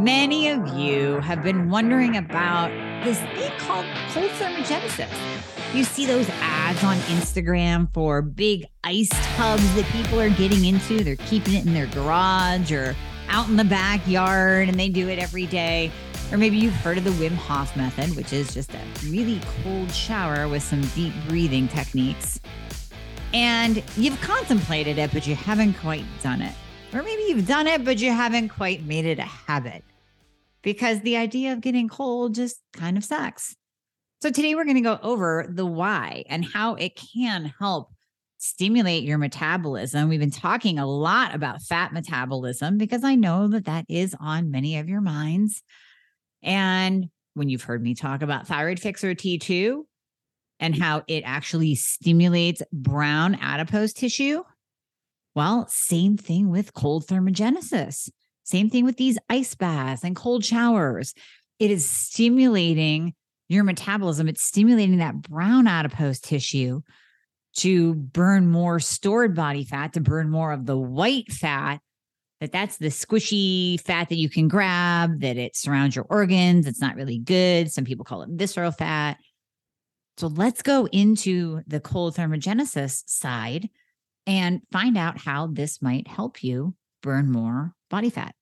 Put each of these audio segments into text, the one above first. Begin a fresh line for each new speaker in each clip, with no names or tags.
Many of you have been wondering about this thing called cold thermogenesis. You see those ads on Instagram for big ice tubs that people are getting into. They're keeping it in their garage or out in the backyard and they do it every day. Or maybe you've heard of the Wim Hof method, which is just a really cold shower with some deep breathing techniques. And you've contemplated it, but you haven't quite done it. Or maybe you've done it, but you haven't quite made it a habit because the idea of getting cold just kind of sucks. So today we're going to go over the why and how it can help stimulate your metabolism. We've been talking a lot about fat metabolism because I know that that is on many of your minds. And when you've heard me talk about thyroid fixer T2 and how it actually stimulates brown adipose tissue, well, same thing with cold thermogenesis. Same thing with these ice baths and cold showers. It is stimulating your metabolism, it's stimulating that brown adipose tissue to burn more stored body fat, to burn more of the white fat. That that's the squishy fat that you can grab, that it surrounds your organs. It's not really good. Some people call it visceral fat. So let's go into the cold thermogenesis side and find out how this might help you burn more body fat.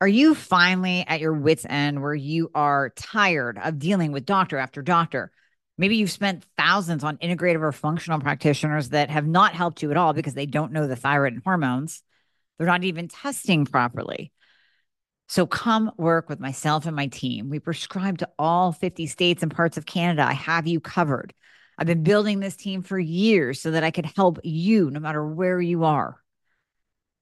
Are you finally at your wits' end where you are tired of dealing with doctor after doctor? Maybe you've spent thousands on integrative or functional practitioners that have not helped you at all because they don't know the thyroid and hormones. They're not even testing properly. So come work with myself and my team. We prescribe to all 50 states and parts of Canada. I have you covered. I've been building this team for years so that I could help you no matter where you are.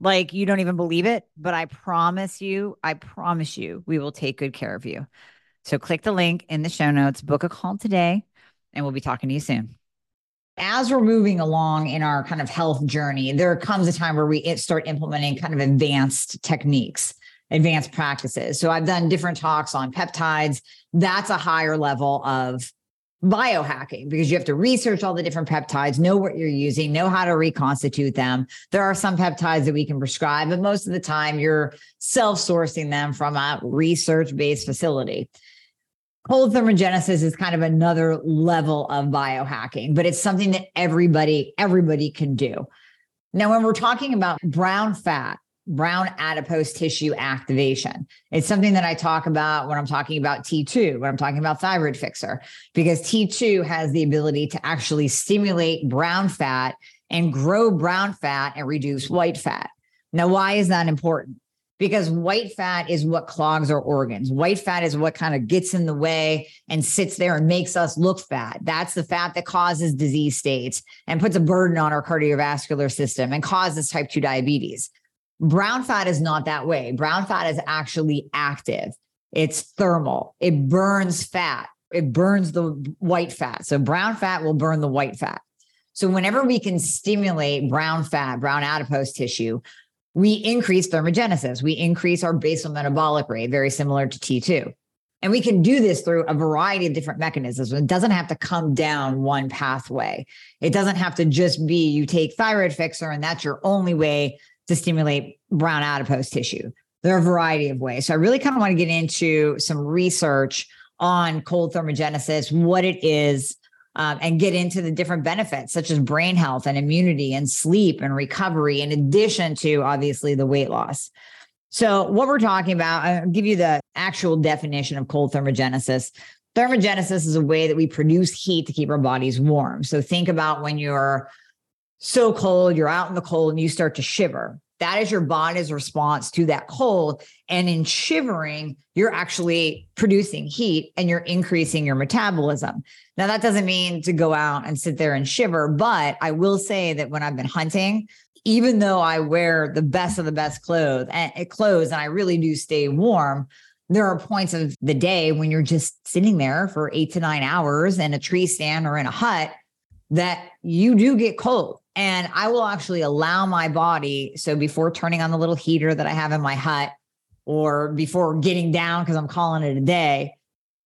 like you don't even believe it, but I promise you, I promise you, we will take good care of you. So click the link in the show notes, book a call today, and we'll be talking to you soon. As we're moving along in our kind of health journey, there comes a time where we start implementing kind of advanced techniques, advanced practices. So I've done different talks on peptides. That's a higher level of biohacking because you have to research all the different peptides, know what you're using, know how to reconstitute them. There are some peptides that we can prescribe, but most of the time you're self sourcing them from a research based facility. Cold thermogenesis is kind of another level of biohacking, but it's something that everybody everybody can do. Now when we're talking about brown fat, brown adipose tissue activation. It's something that I talk about when I'm talking about T2, when I'm talking about thyroid fixer, because T2 has the ability to actually stimulate brown fat and grow brown fat and reduce white fat. Now, why is that important? Because white fat is what clogs our organs. White fat is what kind of gets in the way and sits there and makes us look fat. That's the fat that causes disease states and puts a burden on our cardiovascular system and causes type 2 diabetes. Brown fat is not that way. Brown fat is actually active. It's thermal. It burns fat. It burns the white fat. So brown fat will burn the white fat. So whenever we can stimulate brown fat, brown adipose tissue, we increase thermogenesis. We increase our basal metabolic rate, very similar to T2. And we can do this through a variety of different mechanisms. It doesn't have to come down one pathway. It doesn't have to just be you take thyroid fixer and that's your only way to stimulate brown adipose tissue. There are a variety of ways. So I really kind of want to get into some research on cold thermogenesis, what it is, um, and get into the different benefits such as brain health and immunity and sleep and recovery, in addition to obviously the weight loss. So, what we're talking about, I'll give you the actual definition of cold thermogenesis. Thermogenesis is a way that we produce heat to keep our bodies warm. So, think about when you're so cold, you're out in the cold and you start to shiver. That is your body's response to that cold. And in shivering, you're actually producing heat and you're increasing your metabolism. Now, that doesn't mean to go out and sit there and shiver, but I will say that when I've been hunting, even though I wear the best of the best clothes and eh, clothes and I really do stay warm, there are points of the day when you're just sitting there for eight to nine hours in a tree stand or in a hut that you do get cold. And I will actually allow my body. So before turning on the little heater that I have in my hut or before getting down, because I'm calling it a day,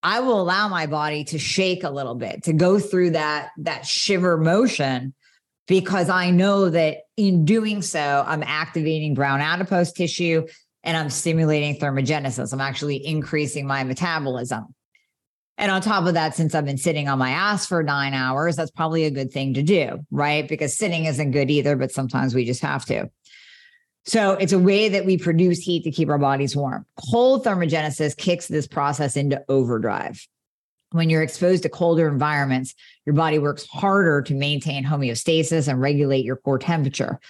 I will allow my body to shake a little bit, to go through that, that shiver motion, because I know that in doing so, I'm activating brown adipose tissue and I'm stimulating thermogenesis. I'm actually increasing my metabolism. And on top of that, since I've been sitting on my ass for nine hours, that's probably a good thing to do, right? Because sitting isn't good either, but sometimes we just have to. So it's a way that we produce heat to keep our bodies warm. Cold thermogenesis kicks this process into overdrive. When you're exposed to colder environments, your body works harder to maintain homeostasis and regulate your core temperature.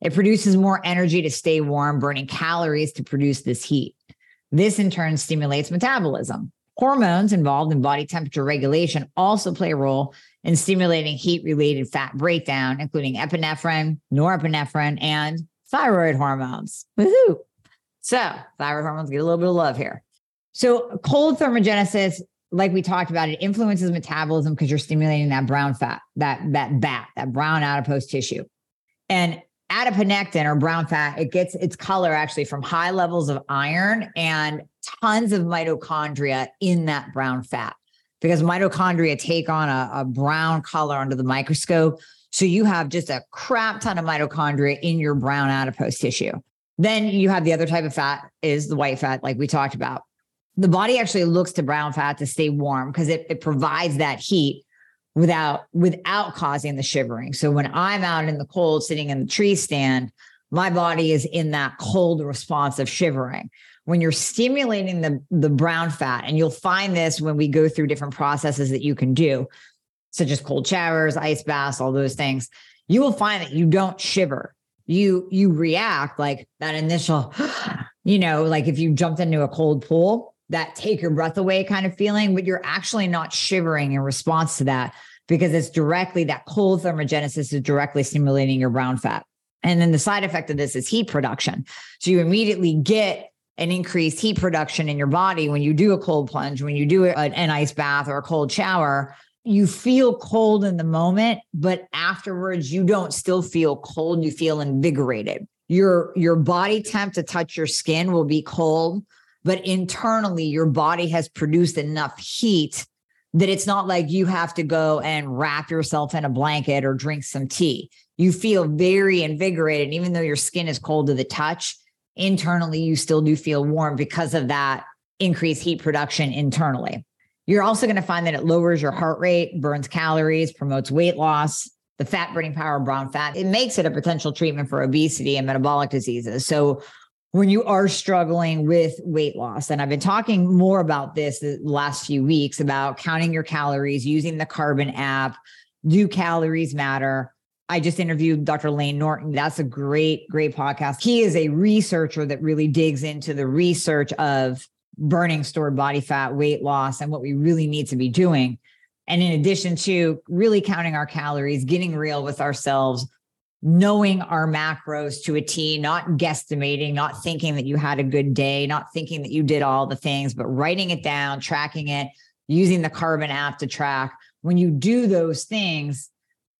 It produces more energy to stay warm, burning calories to produce this heat. This in turn stimulates metabolism. Hormones involved in body temperature regulation also play a role in stimulating heat related fat breakdown, including epinephrine, norepinephrine, and thyroid hormones. Woohoo! So, thyroid hormones get a little bit of love here. So, cold thermogenesis, like we talked about, it influences metabolism because you're stimulating that brown fat, that that BAT, that brown adipose tissue. And adiponectin or brown fat, it gets its color actually from high levels of iron and tons of mitochondria in that brown fat because mitochondria take on a, a brown color under the microscope. So you have just a crap ton of mitochondria in your brown adipose tissue. Then you have the other type of fat is the white fat, like we talked about. The body actually looks to brown fat to stay warm because it, it provides that heat without without causing the shivering. So when I'm out in the cold sitting in the tree stand, my body is in that cold response of shivering. When you're stimulating the the brown fat and you'll find this when we go through different processes that you can do such as cold showers, ice baths, all those things, you will find that you don't shiver. You you react like that initial you know, like if you jumped into a cold pool, that take your breath away kind of feeling, but you're actually not shivering in response to that because it's directly that cold thermogenesis is directly stimulating your brown fat. And then the side effect of this is heat production. So you immediately get an increased heat production in your body when you do a cold plunge, when you do an ice bath or a cold shower. You feel cold in the moment, but afterwards you don't still feel cold. You feel invigorated. Your your body temp to touch your skin will be cold, but internally your body has produced enough heat that it's not like you have to go and wrap yourself in a blanket or drink some tea. You feel very invigorated. Even though your skin is cold to the touch, internally, you still do feel warm because of that increased heat production internally. You're also going to find that it lowers your heart rate, burns calories, promotes weight loss, the fat burning power of brown fat. It makes it a potential treatment for obesity and metabolic diseases. So, when you are struggling with weight loss. And I've been talking more about this the last few weeks about counting your calories, using the Carbon app. Do calories matter? I just interviewed Dr. Layne Norton. That's a great, great podcast. He is a researcher that really digs into the research of burning stored body fat, weight loss, and what we really need to be doing. And in addition to really counting our calories, getting real with ourselves, knowing our macros to a T, not guesstimating, not thinking that you had a good day, not thinking that you did all the things, but writing it down, tracking it, using the Carbon app to track. When you do those things,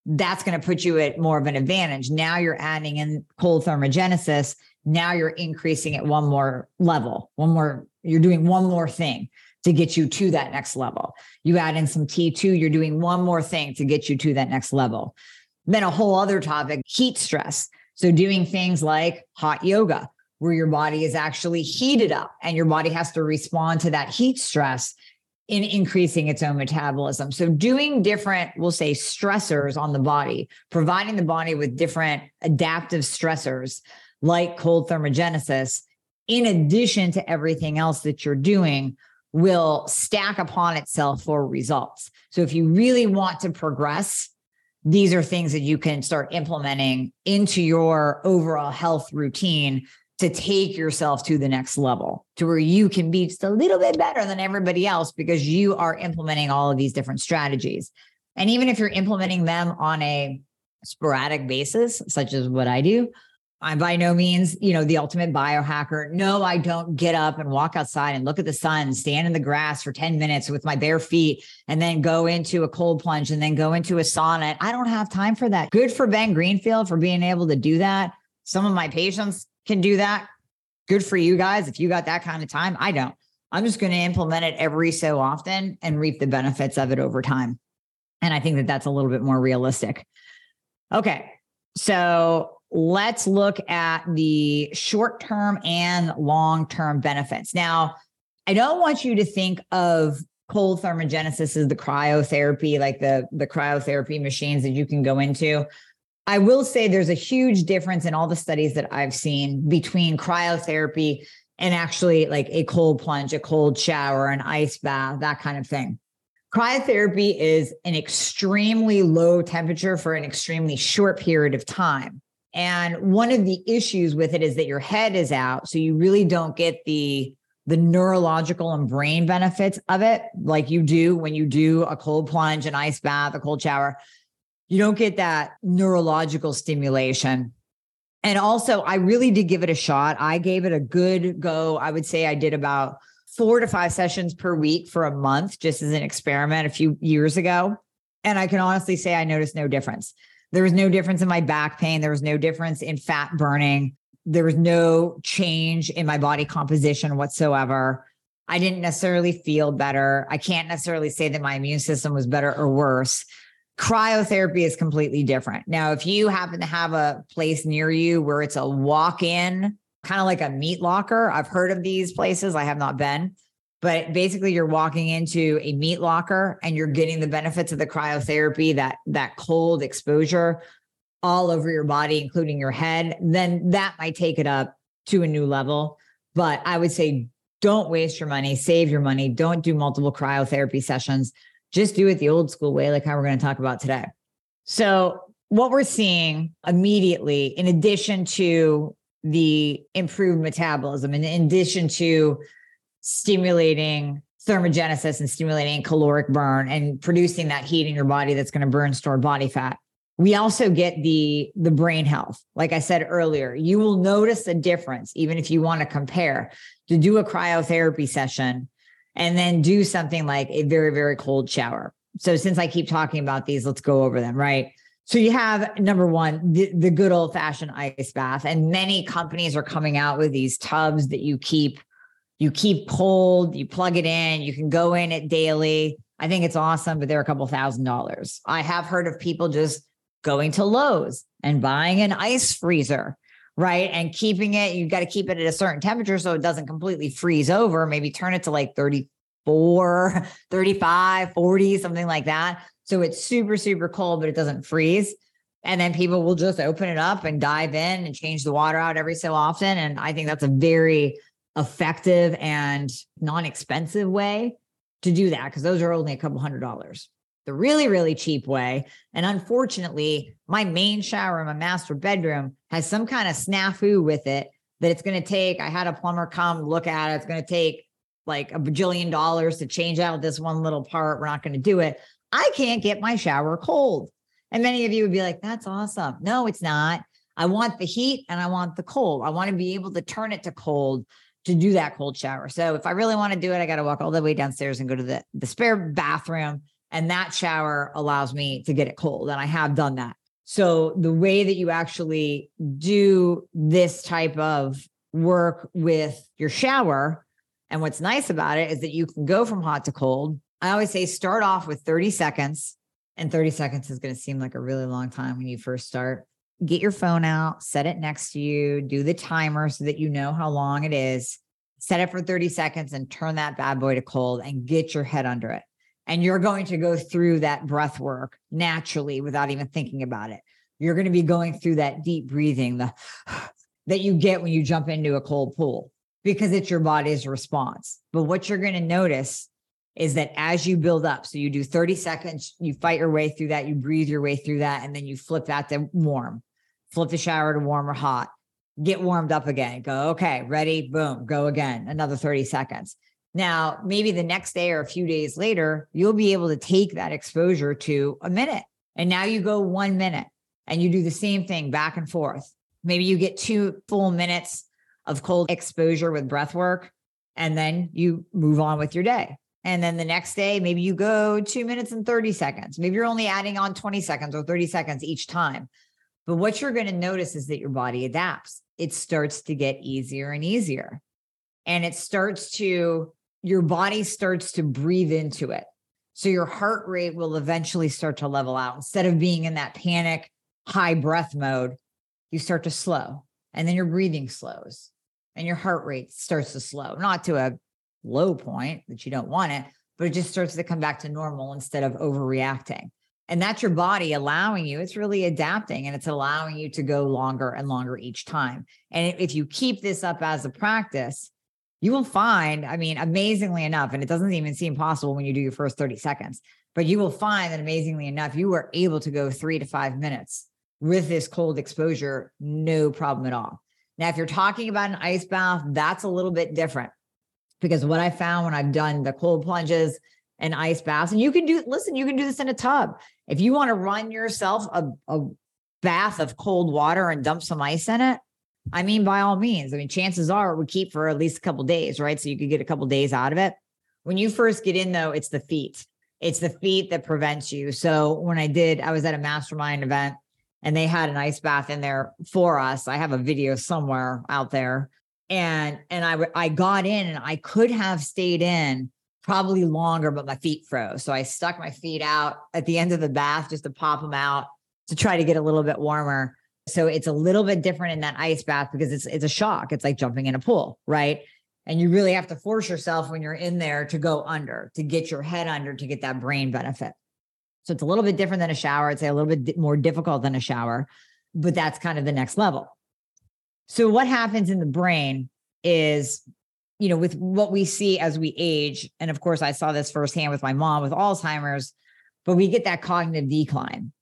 that's going to put you at more of an advantage. Now you're adding in cold thermogenesis. Now you're increasing it one more level, one more, you're doing one more thing to get you to that next level. You add in some T2, you're doing one more thing to get you to that next level. Then a whole other topic heat stress. So, doing things like hot yoga, where your body is actually heated up and your body has to respond to that heat stress in increasing its own metabolism. So, doing different, we'll say, stressors on the body, providing the body with different adaptive stressors like cold thermogenesis, in addition to everything else that you're doing, will stack upon itself for results. So, if you really want to progress, these are things that you can start implementing into your overall health routine to take yourself to the next level to where you can be just a little bit better than everybody else because you are implementing all of these different strategies. And even if you're implementing them on a sporadic basis, such as what I do, I'm by no means, you know, the ultimate biohacker. No, I don't get up and walk outside and look at the sun, stand in the grass for 10 minutes with my bare feet, and then go into a cold plunge and then go into a sauna. I don't have time for that. Good for Ben Greenfield for being able to do that. Some of my patients can do that. Good for you guys. If you got that kind of time, I don't. I'm just going to implement it every so often and reap the benefits of it over time. And I think that that's a little bit more realistic. Okay. So let's look at the short term and long term benefits. Now, I don't want you to think of cold thermogenesis as the cryotherapy, like the, the cryotherapy machines that you can go into. I will say there's a huge difference in all the studies that I've seen between cryotherapy and actually like a cold plunge, a cold shower, an ice bath, that kind of thing. Cryotherapy is an extremely low temperature for an extremely short period of time. And one of the issues with it is that your head is out. So you really don't get the the neurological and brain benefits of it like you do when you do a cold plunge, an ice bath, a cold shower. You don't get that neurological stimulation. And also, I really did give it a shot. I gave it a good go. I would say I did about four to five sessions per week for a month, just as an experiment a few years ago. And I can honestly say I noticed no difference. There was no difference in my back pain. There was no difference in fat burning. There was no change in my body composition whatsoever. I didn't necessarily feel better. I can't necessarily say that my immune system was better or worse. Cryotherapy is completely different. Now, if you happen to have a place near you where it's a walk in, kind of like a meat locker, I've heard of these places. I have not been, but basically you're walking into a meat locker and you're getting the benefits of the cryotherapy that that cold exposure all over your body including your head. Then that might take it up to a new level. But i would say don't waste your money. Save your money. Don't do multiple cryotherapy sessions. Just do it the old school way like how we're going to talk about today. So what we're seeing immediately in addition to the improved metabolism in addition to stimulating thermogenesis and stimulating caloric burn and producing that heat in your body that's going to burn stored body fat. We also get the the brain health. Like i said earlier you will notice a difference even if you want to compare to do a cryotherapy session and then do something like a very very cold shower. So since i keep talking about these let's go over them right? So you have number one the, the good old fashioned ice bath and many companies are coming out with these tubs that you keep you keep cold, you plug it in, you can go in it daily. I think it's awesome, but they're a couple thousand dollars. I have heard of people just going to Lowe's and buying an ice freezer, right? And keeping it, you've got to keep it at a certain temperature so it doesn't completely freeze over. Maybe turn it to like 34, 35, 40, something like that. So it's super, super cold, but it doesn't freeze. And then people will just open it up and dive in and change the water out every so often. And I think that's a very effective and non-expensive way to do that because those are only a couple hundred dollars. The really, really cheap way, and unfortunately, my main shower in my master bedroom has some kind of snafu with it that it's going to take. I had a plumber come look at it. It's going to take like a bajillion dollars to change out this one little part. We're not going to do it. I can't get my shower cold. And many of you would be like, that's awesome. No, it's not. I want the heat and I want the cold. I want to be able to turn it to cold to do that cold shower. So if I really want to do it, I got to walk all the way downstairs and go to the, the spare bathroom. And that shower allows me to get it cold. And I have done that. So the way that you actually do this type of work with your shower, and what's nice about it is that you can go from hot to cold. I always say start off with 30 seconds, and 30 seconds is going to seem like a really long time when you first start get your phone out, set it next to you, do the timer so that you know how long it is, set it for 30 seconds and turn that bad boy to cold and get your head under it. And you're going to go through that breath work naturally without even thinking about it. You're going to be going through that deep breathing the, that you get when you jump into a cold pool because it's your body's response. But what you're going to notice is that as you build up, so you do 30 seconds, you fight your way through that, you breathe your way through that, and then you flip that to warm flip the shower to warm or hot, get warmed up again, go, okay, ready, boom, go again, another 30 seconds. Now, maybe the next day or a few days later, you'll be able to take that exposure to a minute. And now you go one minute and you do the same thing back and forth. Maybe you get two full minutes of cold exposure with breath work, and then you move on with your day. And then the next day, maybe you go two minutes and 30 seconds. Maybe you're only adding on 20 seconds or 30 seconds each time. But what you're going to notice is that your body adapts. It starts to get easier and easier. And it starts to, your body starts to breathe into it. So your heart rate will eventually start to level out. Instead of being in that panic, high breath mode, you start to slow. And then your breathing slows and your heart rate starts to slow, not to a low point that you don't want it, but it just starts to come back to normal instead of overreacting. And that's your body allowing you, it's really adapting and it's allowing you to go longer and longer each time. And if you keep this up as a practice, you will find, I mean, amazingly enough, and it doesn't even seem possible when you do your first 30 seconds, but you will find that amazingly enough, you are able to go three to five minutes with this cold exposure, no problem at all. Now, if you're talking about an ice bath, that's a little bit different because what I found when I've done the cold plunges and ice baths, and you can do, listen, you can do this in a tub. If you want to run yourself a, a bath of cold water and dump some ice in it, I mean, by all means. I mean, chances are it would keep for at least a couple days, right? So you could get a couple days out of it. When you first get in, though, it's the feet. It's the feet that prevents you. So when I did, I was at a mastermind event and they had an ice bath in there for us. I have a video somewhere out there. And and I I got in and I could have stayed in probably longer, but my feet froze. So I stuck my feet out at the end of the bath just to pop them out to try to get a little bit warmer. So it's a little bit different in that ice bath because it's it's a shock. It's like jumping in a pool, right? And you really have to force yourself when you're in there to go under, to get your head under, to get that brain benefit. So it's a little bit different than a shower. I'd say a little bit more difficult than a shower, but that's kind of the next level. So what happens in the brain is you know, with what we see as we age, and of course, I saw this firsthand with my mom with Alzheimer's, but we get that cognitive decline.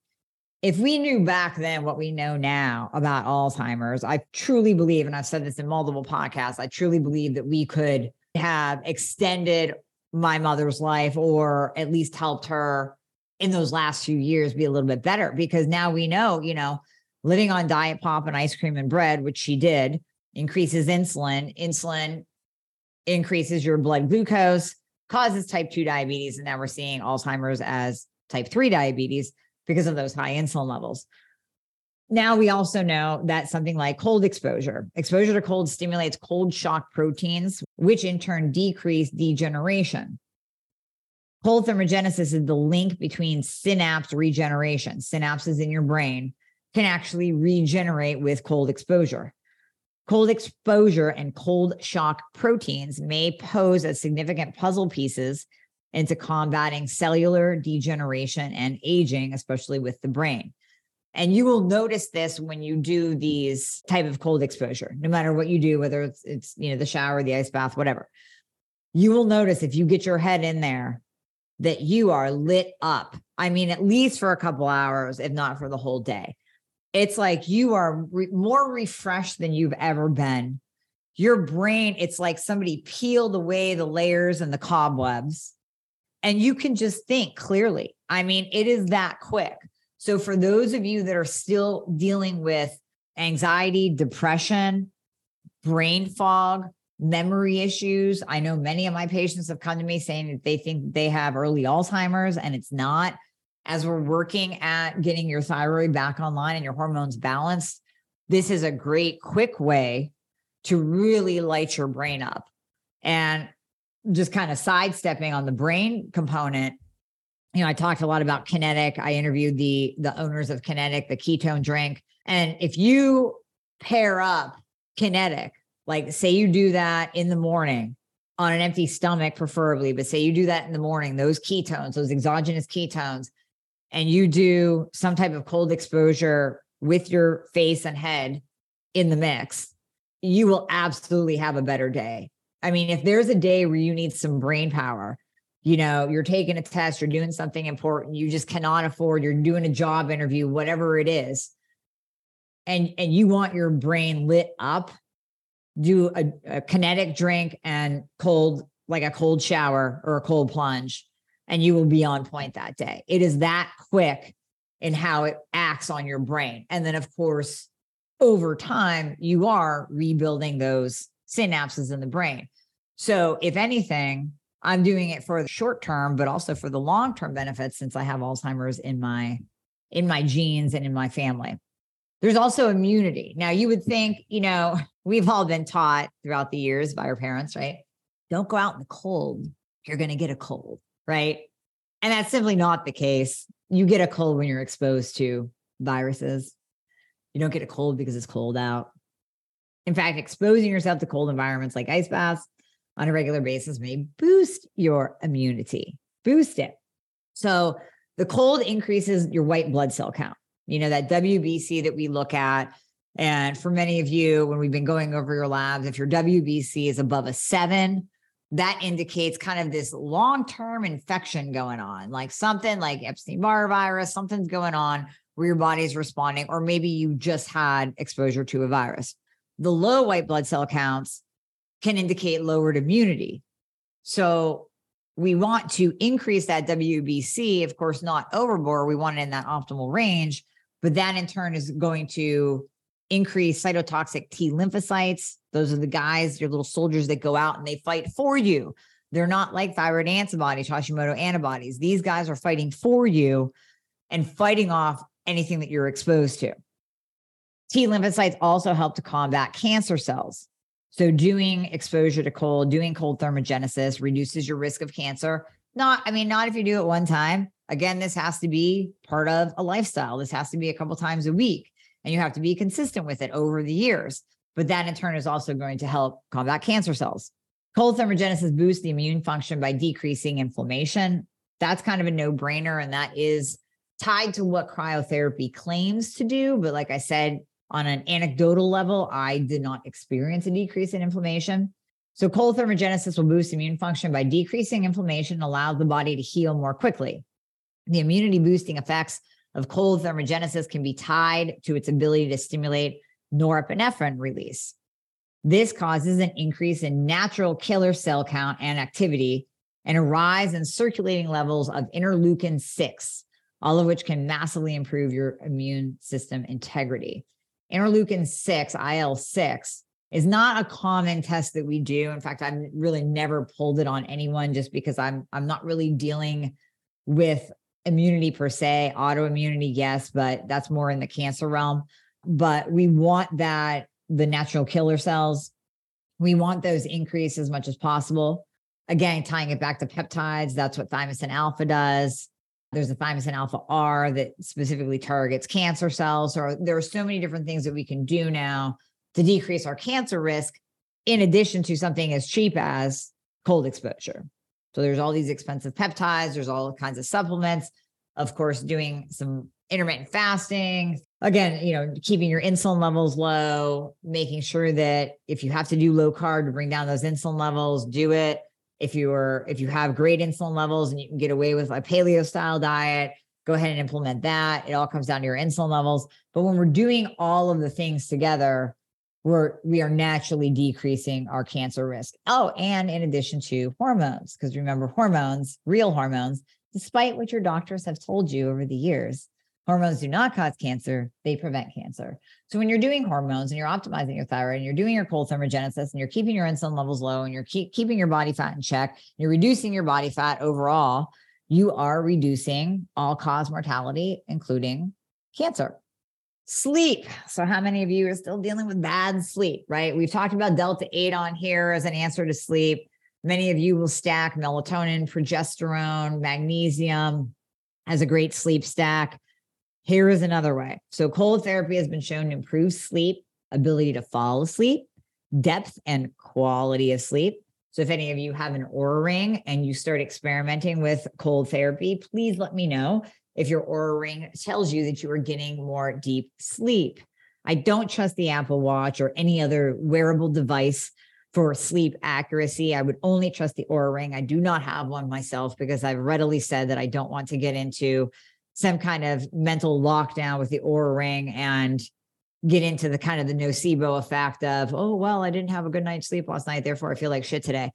If we knew back then what we know now about Alzheimer's, I truly believe, and I've said this in multiple podcasts, I truly believe that we could have extended my mother's life or at least helped her in those last few years be a little bit better because now we know, you know, living on diet pop and ice cream and bread, which she did, increases insulin. Insulin increases your blood glucose, causes type 2 diabetes. And now we're seeing Alzheimer's as type 3 diabetes because of those high insulin levels. Now we also know that something like cold exposure, exposure to cold stimulates cold shock proteins, which in turn decrease degeneration. Cold thermogenesis is the link between synapse regeneration. Synapses in your brain can actually regenerate with cold exposure. Cold exposure and cold shock proteins may pose as significant puzzle pieces into combating cellular degeneration and aging, especially with the brain. And you will notice this when you do these type of cold exposure, no matter what you do, whether it's, it's you know the shower, the ice bath, whatever. You will notice if you get your head in there that you are lit up. I mean, at least for a couple hours, if not for the whole day it's like you are re- more refreshed than you've ever been. Your brain, it's like somebody peeled away the layers and the cobwebs, and you can just think clearly. I mean, it is that quick. So, for those of you that are still dealing with anxiety, depression, brain fog, memory issues, I know many of my patients have come to me saying that they think they have early Alzheimer's and it's not as we're working at getting your thyroid back online and your hormones balanced, this is a great, quick way to really light your brain up. And just kind of sidestepping on the brain component, you know, I talked a lot about Kenetik. I interviewed the the owners of Kenetik, the ketone drink. And if you pair up Kenetik, like say you do that in the morning on an empty stomach, preferably, but say you do that in the morning, those ketones, those exogenous ketones, and you do some type of cold exposure with your face and head in the mix, you will absolutely have a better day. I mean, if there's a day where you need some brain power, you know, you're taking a test, you're doing something important, you just cannot afford, you're doing a job interview, whatever it is, and and you want your brain lit up, do a, a Kenetik drink and cold, like a cold shower or a cold plunge and you will be on point that day. It is that quick in how it acts on your brain. And then, of course, over time, you are rebuilding those synapses in the brain. So, if anything, I'm doing it for the short term, but also for the long term benefits since I have Alzheimer's in my in my genes and in my family. There's also immunity. Now, you would think, you know, we've all been taught throughout the years by our parents, right? Don't go out in the cold. You're going to get a cold, right? And that's simply not the case. You get a cold when you're exposed to viruses. You don't get a cold because it's cold out. In fact, exposing yourself to cold environments like ice baths on a regular basis may boost your immunity, boost it. So the cold increases your white blood cell count. You know, that WBC that we look at. And for many of you, when we've been going over your labs, if your WBC is above a seven, that indicates kind of this long term infection going on, like something like Epstein Barr virus, something's going on where your body's responding, or maybe you just had exposure to a virus. The low white blood cell counts can indicate lowered immunity. So we want to increase that WBC, of course, not overboard. We want it in that optimal range, but that in turn is going to increase cytotoxic T lymphocytes. Those are the guys, your little soldiers that go out and they fight for you. They're not like thyroid antibodies, Hashimoto antibodies. These guys are fighting for you and fighting off anything that you're exposed to. T lymphocytes also help to combat cancer cells. So doing exposure to cold, doing cold thermogenesis reduces your risk of cancer. Not, I mean, not if you do it one time. Again, this has to be part of a lifestyle. This has to be a couple times a week, and you have to be consistent with it over the years. But that in turn is also going to help combat cancer cells. Cold thermogenesis boosts the immune function by decreasing inflammation. That's kind of a no brainer. And that is tied to what cryotherapy claims to do. But like I said, on an anecdotal level, I did not experience a decrease in inflammation. So, cold thermogenesis will boost immune function by decreasing inflammation and allow the body to heal more quickly. The immunity boosting effects of cold thermogenesis can be tied to its ability to stimulate norepinephrine release. This causes an increase in natural killer cell count and activity and a rise in circulating levels of interleukin 6, all of which can massively improve your immune system integrity interleukin 6, IL 6, is not a common test that we do. In fact, I've really never pulled it on anyone just because I'm I'm not really dealing with immunity per se, autoimmunity, yes, but that's more in the cancer realm. But we want that the natural killer cells, we want those increase as much as possible. Again, tying it back to peptides, that's what thymosin alpha does. There's a thymosin alpha R that specifically targets cancer cells. Or there are so many different things that we can do now to decrease our cancer risk, in addition to something as cheap as cold exposure. So there's all these expensive peptides, there's all kinds of supplements. Of course, doing some intermittent fasting. Again, you know, keeping your insulin levels low, making sure that if you have to do low carb to bring down those insulin levels, do it if you are if you have great insulin levels and you can get away with a paleo style diet go ahead and implement that it all comes down to your insulin levels but when we're doing all of the things together we're we are naturally decreasing our cancer risk oh and in addition to hormones because remember hormones real hormones despite what your doctors have told you over the years Hormones do not cause cancer, they prevent cancer. So when you're doing hormones and you're optimizing your thyroid and you're doing your cold thermogenesis and you're keeping your insulin levels low and you're keep, keeping your body fat in check, and you're reducing your body fat overall, you are reducing all cause mortality, including cancer. Sleep. So, how many of you are still dealing with bad sleep, right? We've talked about Delta 8 on here as an answer to sleep. Many of you will stack melatonin, progesterone, magnesium as a great sleep stack. Here is another way. So, cold therapy has been shown to improve sleep, ability to fall asleep, depth and quality of sleep. So, if any of you have an Oura ring and you start experimenting with cold therapy, please let me know if your Oura ring tells you that you are getting more deep sleep. I don't trust the Apple Watch or any other wearable device for sleep accuracy. I would only trust the Oura ring. I do not have one myself because I've readily said that I don't want to get into some kind of mental lockdown with the Oura ring and get into the kind of the nocebo effect of, oh, well, I didn't have a good night's sleep last night, therefore I feel like shit today.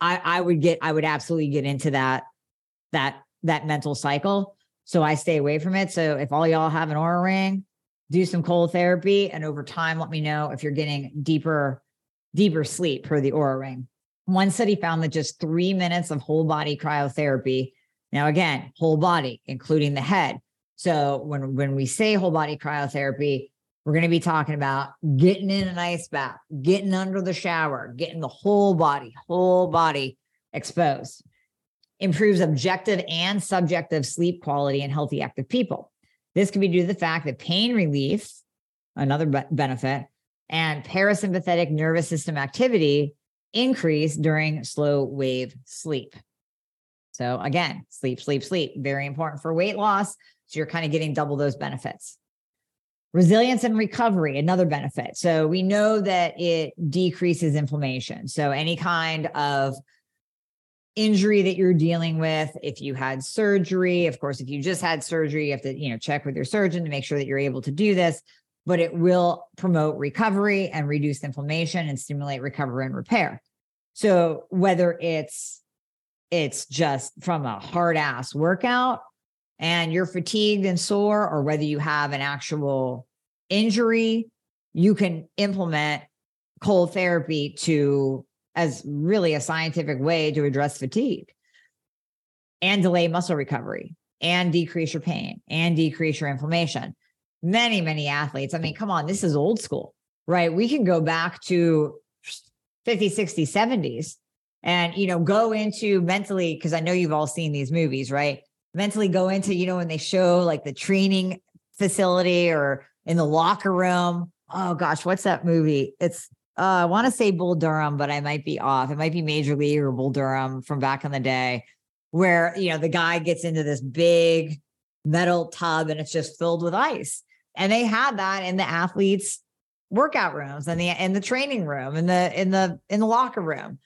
I, I would get, I would absolutely get into that, that, that mental cycle. So I stay away from it. So if all y'all have an Oura ring, do some cold therapy, and over time, let me know if you're getting deeper, deeper sleep per the Oura Ring. One study found that just three minutes of whole body cryotherapy. Now, again, whole body, including the head. So when when we say whole body cryotherapy, we're going to be talking about getting in an ice bath, getting under the shower, getting the whole body, whole body exposed. Improves objective and subjective sleep quality in healthy, active people. This can be due to the fact that pain relief, another be- benefit, and parasympathetic nervous system activity increase during slow wave sleep. So, again, sleep, sleep, sleep, very important for weight loss. So, you're kind of getting double those benefits. Resilience and recovery, another benefit. So, we know that it decreases inflammation. So, any kind of injury that you're dealing with if you had surgery of course if you just had surgery you have to you know check with your surgeon to make sure that you're able to do this but it will promote recovery and reduce inflammation and stimulate recovery and repair. So whether it's it's just from a hard ass workout and you're fatigued and sore or whether you have an actual injury you can implement cold therapy to as really a scientific way to address fatigue and delay muscle recovery and decrease your pain and decrease your inflammation. Many, many athletes, I mean, come on, this is old school, right? We can go back to 50, 60, 70s and, you know, go into mentally, because I know you've all seen these movies, right? Mentally go into, you know, when they show like the training facility or in the locker room. Oh gosh, what's that movie? It's uh, I want to say Bull Durham, but I might be off. It might be Major League or Bull Durham from back in the day, where you know the guy gets into this big metal tub and it's just filled with ice. And they had that in the athletes' workout rooms and the in the training room in the in the in the locker room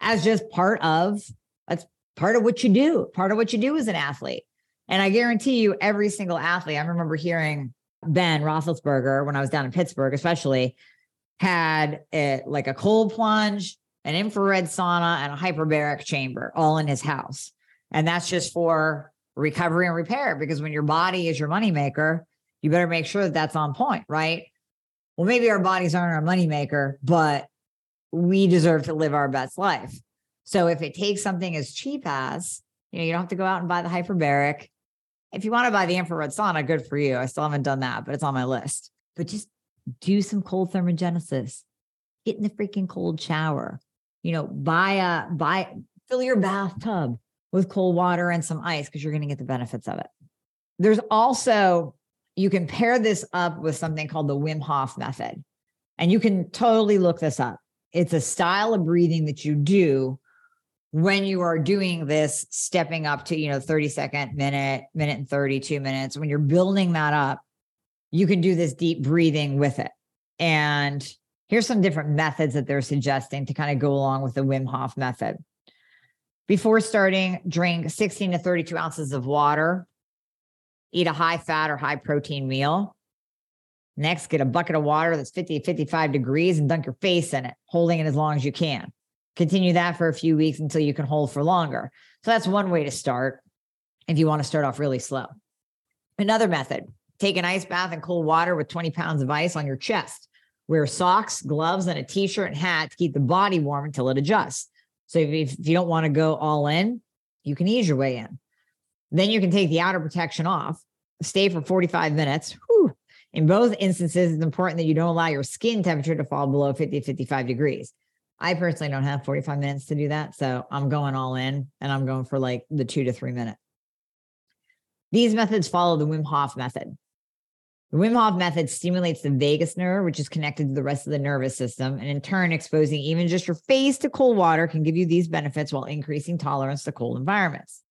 as just part of that's part of what you do, part of what you do as an athlete. And I guarantee you, every single athlete, I remember hearing Ben Roethlisberger when I was down in Pittsburgh, especially had a, like a cold plunge, an infrared sauna, and a hyperbaric chamber all in his house. And that's just for recovery and repair because when your body is your moneymaker, you better make sure that that's on point, right? Well, maybe our bodies aren't our moneymaker, but we deserve to live our best life. So if it takes something as cheap as, you know, you don't have to go out and buy the hyperbaric. If you want to buy the infrared sauna, good for you. I still haven't done that, but it's on my list. But just do some cold thermogenesis, get in the freaking cold shower, you know, buy a, buy, fill your bathtub with cold water and some ice because you're going to get the benefits of it. There's also, you can pair this up with something called the Wim Hof method. And you can totally look this up. It's a style of breathing that you do when you are doing this, stepping up to, you know, 30 second, minute, minute and 32 minutes, when you're building that up, you can do this deep breathing with it. And here's some different methods that they're suggesting to kind of go along with the Wim Hof method. Before starting, drink 16 to 32 ounces of water, eat a high fat or high protein meal. Next, get a bucket of water that's 50 to 55 degrees and dunk your face in it, holding it as long as you can. Continue that for a few weeks until you can hold for longer. So that's one way to start if you want to start off really slow. Another method Take an ice bath in cold water with 20 pounds of ice on your chest. Wear socks, gloves, and a t shirt and hat to keep the body warm until it adjusts. So if, if you don't want to go all in, you can ease your way in. Then you can take the outer protection off, stay for 45 minutes. Whew. In both instances, it's important that you don't allow your skin temperature to fall below 50, 55 degrees. I personally don't have 45 minutes to do that. So I'm going all in and I'm going for like the two to three minute. These methods follow the Wim Hof method. The Wim Hof method stimulates the vagus nerve, which is connected to the rest of the nervous system. And in turn, exposing even just your face to cold water can give you these benefits while increasing tolerance to cold environments.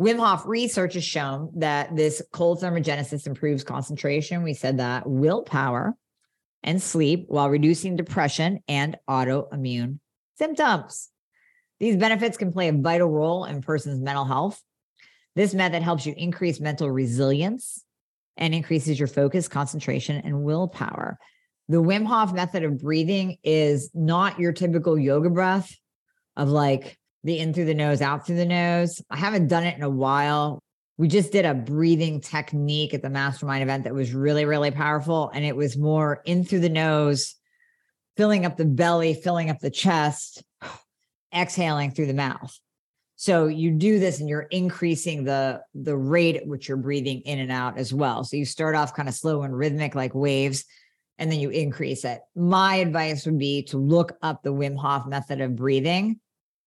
Wim Hof research has shown that this cold thermogenesis improves concentration. We said that willpower and sleep while reducing depression and autoimmune symptoms. These benefits can play a vital role in person's mental health. This method helps you increase mental resilience, and increases your focus, concentration, and willpower. The Wim Hof method of breathing is not your typical yoga breath of like the in through the nose, out through the nose. I haven't done it in a while. we just did a breathing technique at the mastermind event that was really, really powerful. And it was more in through the nose, filling up the belly, filling up the chest, exhaling through the mouth. So you do this and you're increasing the the rate at which you're breathing in and out as well. So you start off kind of slow and rhythmic like waves and then you increase it. My advice would be to look up the Wim Hof method of breathing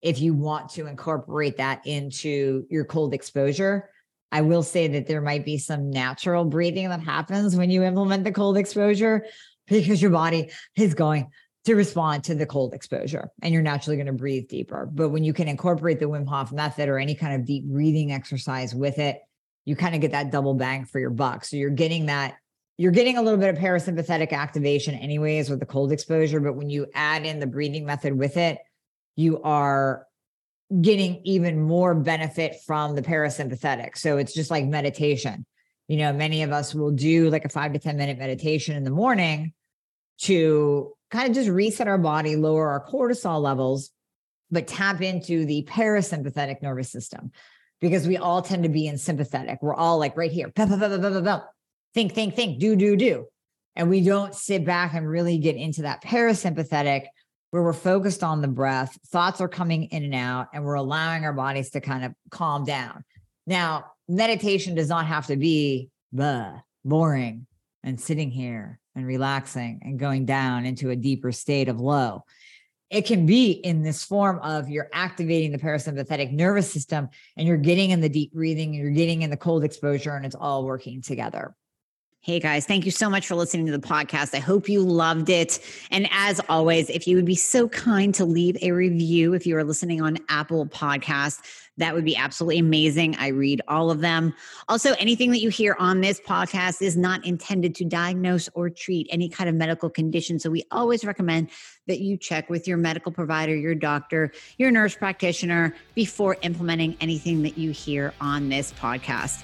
if you want to incorporate that into your cold exposure. I will say that there might be some natural breathing that happens when you implement the cold exposure because your body is going to respond to the cold exposure and you're naturally going to breathe deeper. But when you can incorporate the Wim Hof method or any kind of deep breathing exercise with it, you kind of get that double bang for your buck. So you're getting that, you're getting a little bit of parasympathetic activation, anyways, with the cold exposure. But when you add in the breathing method with it, you are getting even more benefit from the parasympathetic. So it's just like meditation. You know, many of us will do like a five to 10 minute meditation in the morning to kind of just reset our body, lower our cortisol levels, but tap into the parasympathetic nervous system because we all tend to be in sympathetic. We're all like right here, think, think, think, do, do, do. And we don't sit back and really get into that parasympathetic where we're focused on the breath, thoughts are coming in and out, and we're allowing our bodies to kind of calm down. Now, meditation does not have to be the boring and sitting here and relaxing and going down into a deeper state of low. It can be in this form of you're activating the parasympathetic nervous system and you're getting in the deep breathing, and you're getting in the cold exposure, and it's all working together.
Hey guys, thank you so much for listening to the podcast. I hope you loved it. And as always, if you would be so kind to leave a review if you are listening on Apple Podcast, that would be absolutely amazing. I read all of them. Also, anything that you hear on this podcast is not intended to diagnose or treat any kind of medical condition. So we always recommend that you check with your medical provider, your doctor, your nurse practitioner before implementing anything that you hear on this podcast.